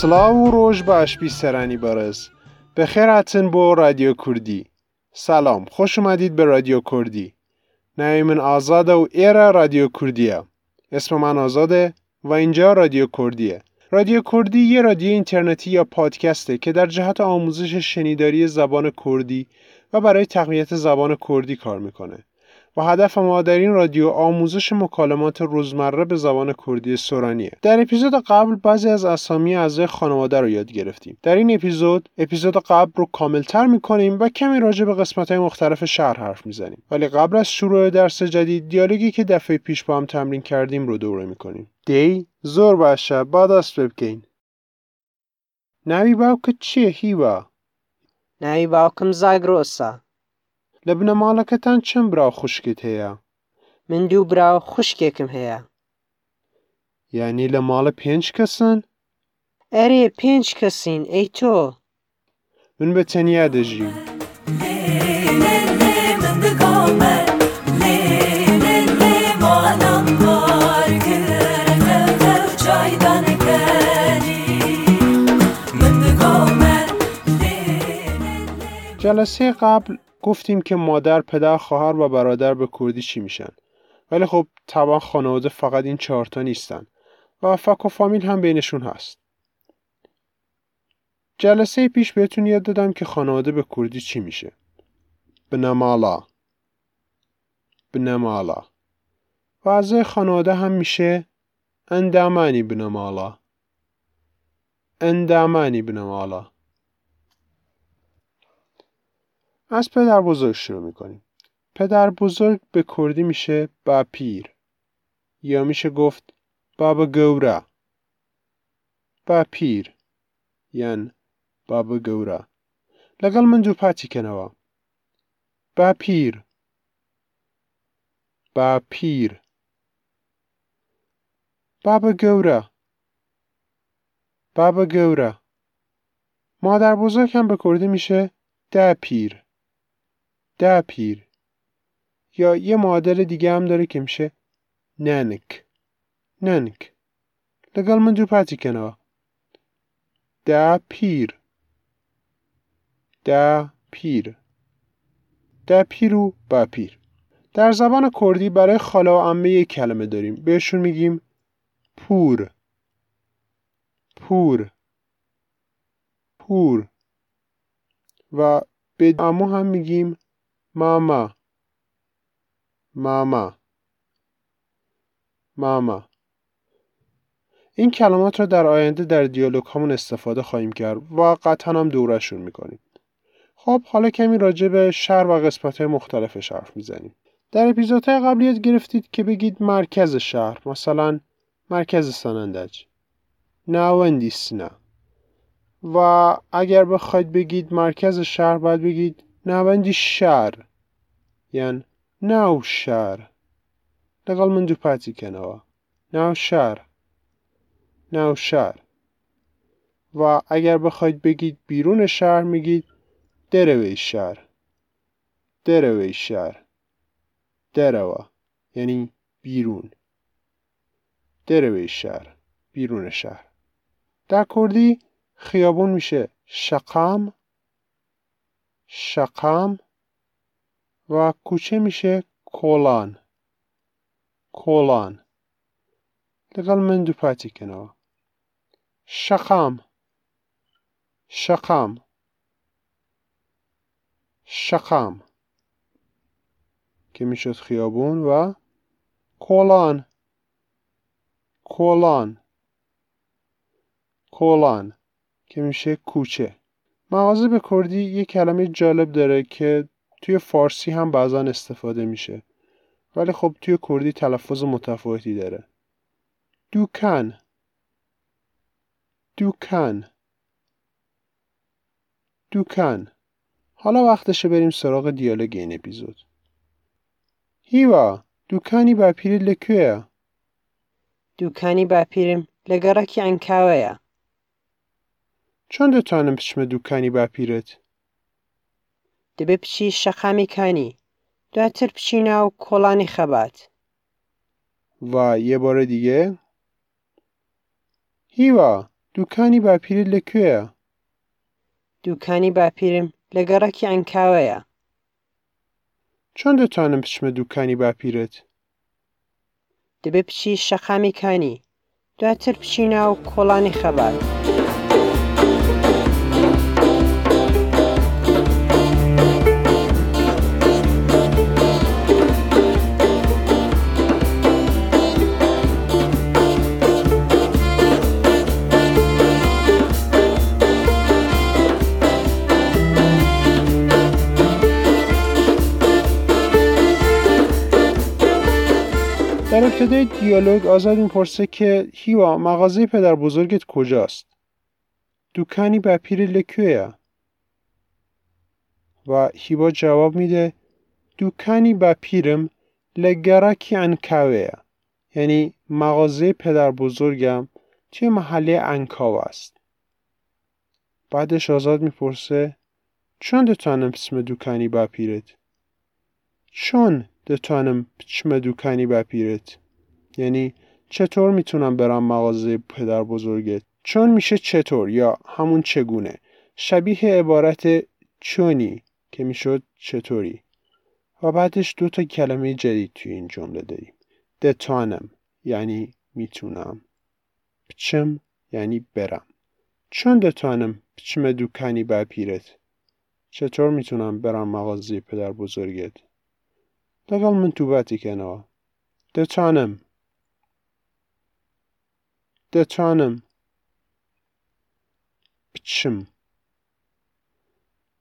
سلااو و ڕۆژ باش بیسەرانی بەڕێز. بەخێر هاتن بۆ رادیۆ کوردی. سلام خۆش اومدید به رادیو کوردی. ناوی من آزاده و ئێرە رادیۆ کوردیە. اسممان آزاده و اینجا رادیو کوردیه. رادیو کردی یه رادیو اینترنتی یا پادکسته که در جهت آموزش شنیداری زبان کردی و برای تقویت زبان کردی کار می‌کنه. و هدف ما در این رادیو آموزش مکالمات روزمره به زبان کردی سورانیه. در اپیزود قبل بعضی از اسامی اعضای خانواده رو یاد گرفتیم. در این اپیزود اپیزود قبل رو کاملتر می‌کنیم و کمی راجع به قسمت های مختلف شهر حرف می‌زنیم. ولی قبل از شروع درس جدید دیالوگی که دفعه پیش با هم تمرین کردیم رو دوره می‌کنیم. دی زور باشه. بعد از ببکەین ناوی باوکت چییە هیوا ناوی باوکم زاگرۆسە لە بنەماڵەکەتان چەند براو خوشکت هەیە؟ من دوو براو خوشکێکم هەیە. یعنی لە ماڵە پێنج کەسن؟ ئەرێ پێنج کەسین ئەی تۆ. من بە تەنیا دەژیم. جلسه قبل گفتیم که مادر، پدر، خواهر و برادر به کردی چی میشن. ولی خب طبعا خانواده فقط این چهارتا نیستن و فک و فامیل هم بینشون هست. جلسه پیش بهتون یاد دادم که خانواده به کردی چی میشه. بنمالا بنمالا و اعضای خانواده هم میشه اندامانی بنمالا اندامانی بنمالا از پدر بزرگ شروع می‌کنیم. پدر بزرگ به کردی میشه با پیر. یا میشه گفت بابا گورا. با پیر. یعنی بابا گورا. لەگەڵ من دوو پاتیکەنەوە با پیر. با پیر. بابا گەورە مادر بزرگ هم به کردی میشه ده پیر. ده پیر. یا یه معادل دیگه هم داره که میشه ننک. ننک. لگل من دو پاتی کنه ده پیر. ده پیر. ده پیرو با پیر. در زبان کردی برای خاله و عمه یک کلمه داریم. بهشون میگیم پور. پور. پور. و به امو هم میگیم ماما ماما ماما این کلمات را در آینده در دیالوگ همون استفاده خواهیم کرد و قطعا هم دورشون می‌کنیم. خب حالا کمی راجع به شهر و قسمت های مختلفش حرف می‌زنیم. در اپیزودهای قبلی گرفتید که بگید مرکز شهر مثلا مرکز سنندج. ناوندی سنا و اگر بخواید بگید مرکز شهر باید بگید ناوەندی شار. یان ناو شار. لەگەڵ من دوو پاتیکەنەوە ناو شار. ناو شار. و اگر بخواید بگید بیرون شهر میگید دەرەوەی شار. دەرەوەی شار. دەرەوە. یعنی بیرون. دەرەوەی شار. بیرون شهر در کردی خیابون میشه شقام. شقام و کوچه میشه کولان. کولان. لەگەڵ من دوو پاتیکەنەوە شەقام شەقام شەقام که می‌شد خیابون و کۆڵان کۆڵان کۆڵان که میشه کوچه. به کردی یه کلمه جالب داره که توی فارسی هم بعضا استفاده میشه. ولی خب توی کردی تلفظ متفاوتی داره. دوکان. دوکان. دوکان. حالا وقتشه بریم سراغ دیالوگ این اپیزود. هیوا دوکانی باپیری لکوێیە دوکانی باپیرم لە گەڕەکی ئەنکاوەیە چۆن دەتوانم بچمە دوکانی باپیرت؟ دەبێ بچی شەقامی کانی دواتر بچی ناو کۆڵانی خەبات و یه بار دیگه هیوا دوکانی باپیرت لەکوێیە؟ دوکانی باپیرم لە گەڕەکی ئەنکاوەیە. چۆن دەتوانم بچمە دوکانی باپیرت؟ دەبێ بچی شەقامی کانی دواتر بچی ناو کۆڵانی خەبات. ابتدای دیالوگ آزاد می‌پرسه که هیوا مغازه پدر بزرگت کجاست؟ دوکانی بپیر لکویه و هیوا جواب میده دوکانی بپیرم لگرکی انکاوه یعنی مغازه پدر بزرگم توی محله انکاو است. بعدش آزاد می‌پرسه چون دتانم اسم دوکانی بپیرت؟ چون دتوانم بچمە دوکانی بپیرت. یعنی چطور می‌تونم برم مغازه پدر بزرگت؟ چون میشه چطور یا همون چگونه؟ شبیه عبارت چونی که می‌شد چطوری. و بعدش دو تا کلمه جدید توی این جمله داریم. دتانم یعنی می‌تونم. بچم یعنی برم. چون دتانم بچم دوکانی بپیرت؟ چطور می‌تونم برم مغازه پدر بزرگت؟ لەگەڵ من تووباتێکێنەوە دەتوانم دەتوانم بچم.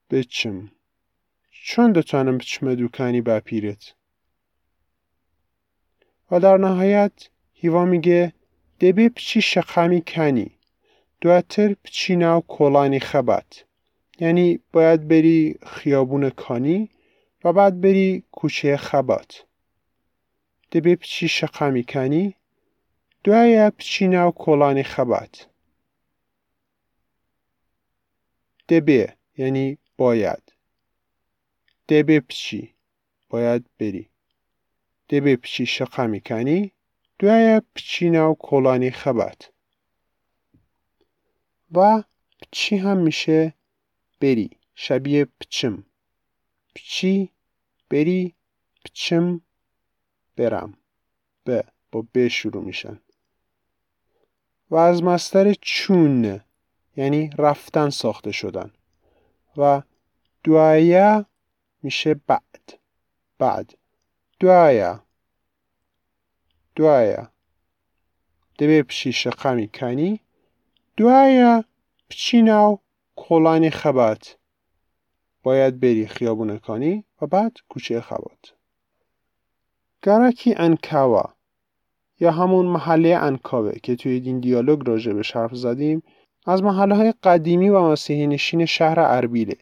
بچم. چۆن دەتوانم بچمە دوکانی باپیرت و در نهایت هیوا میگه دەبێ پچی شەقامی کانی دواتر پچی ناو کۆڵانی خەبات یعنی باید بری خیابون کانی و بعد بری کوچه خبات. دەبێ پچی شەقامیکانی دوایە پچی ناو کۆڵانی خەبات. دەبێ یعنی باید. دەبێ پچی باید بری. دەبێ پچی شەقامیکانی دوایە پچی ناو کۆڵانی خەبات. و پچی هم میشه بری شبیه پچم. پچی بری بچم برم. به با ب شروع میشن. و از مستر چون یعنی رفتن ساخته شدن. و دوایه میشه بعد. بعد. دوایه دوایه دەبێ پشی شەقامی کانی دوایە بچینە و کۆڵانی خەبات باید بری خیابون کانی و بعد کوچه خوات. گرکی انکاوا یا همون محله انکاوه که توی این دیالوگ راجع به حرف زدیم از محله های قدیمی و مسیحی نشین شهر اربیله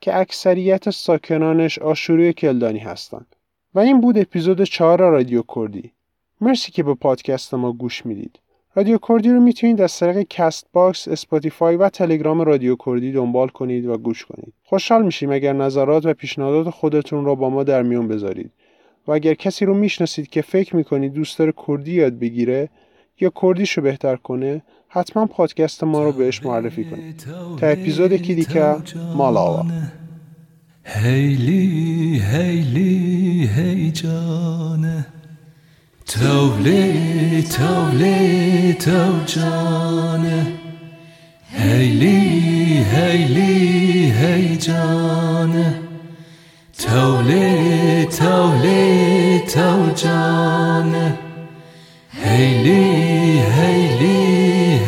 که اکثریت ساکنانش آشوری کلدانی هستند. و این بود اپیزود 4 رادیو کردی. مرسی که به پادکست ما گوش می‌دید. رادیو کردی رو می‌تونید از طریق کست باکس، اسپاتیفای و تلگرام رادیو کردی دنبال کنید و گوش کنید. خوشحال میشیم اگر نظرات و پیشنهادات خودتون رو با ما در میون بذارید. و اگر کسی رو می‌شناسید که فکر می‌کنید دوست داره کردی یاد بگیره یا کردیشو بهتر کنه حتما پادکست ما رو بهش معرفی کنید تا اپیزود دیگه مالاوا هیلی هیلی هی جانه Tevlit, tevlit, tevcane Heyli, heyli, heycane. Tevlit, tevlit, tevcane Heyli, heyli,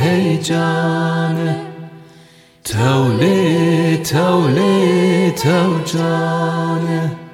heycane. Tevlit, tevlit, tevcane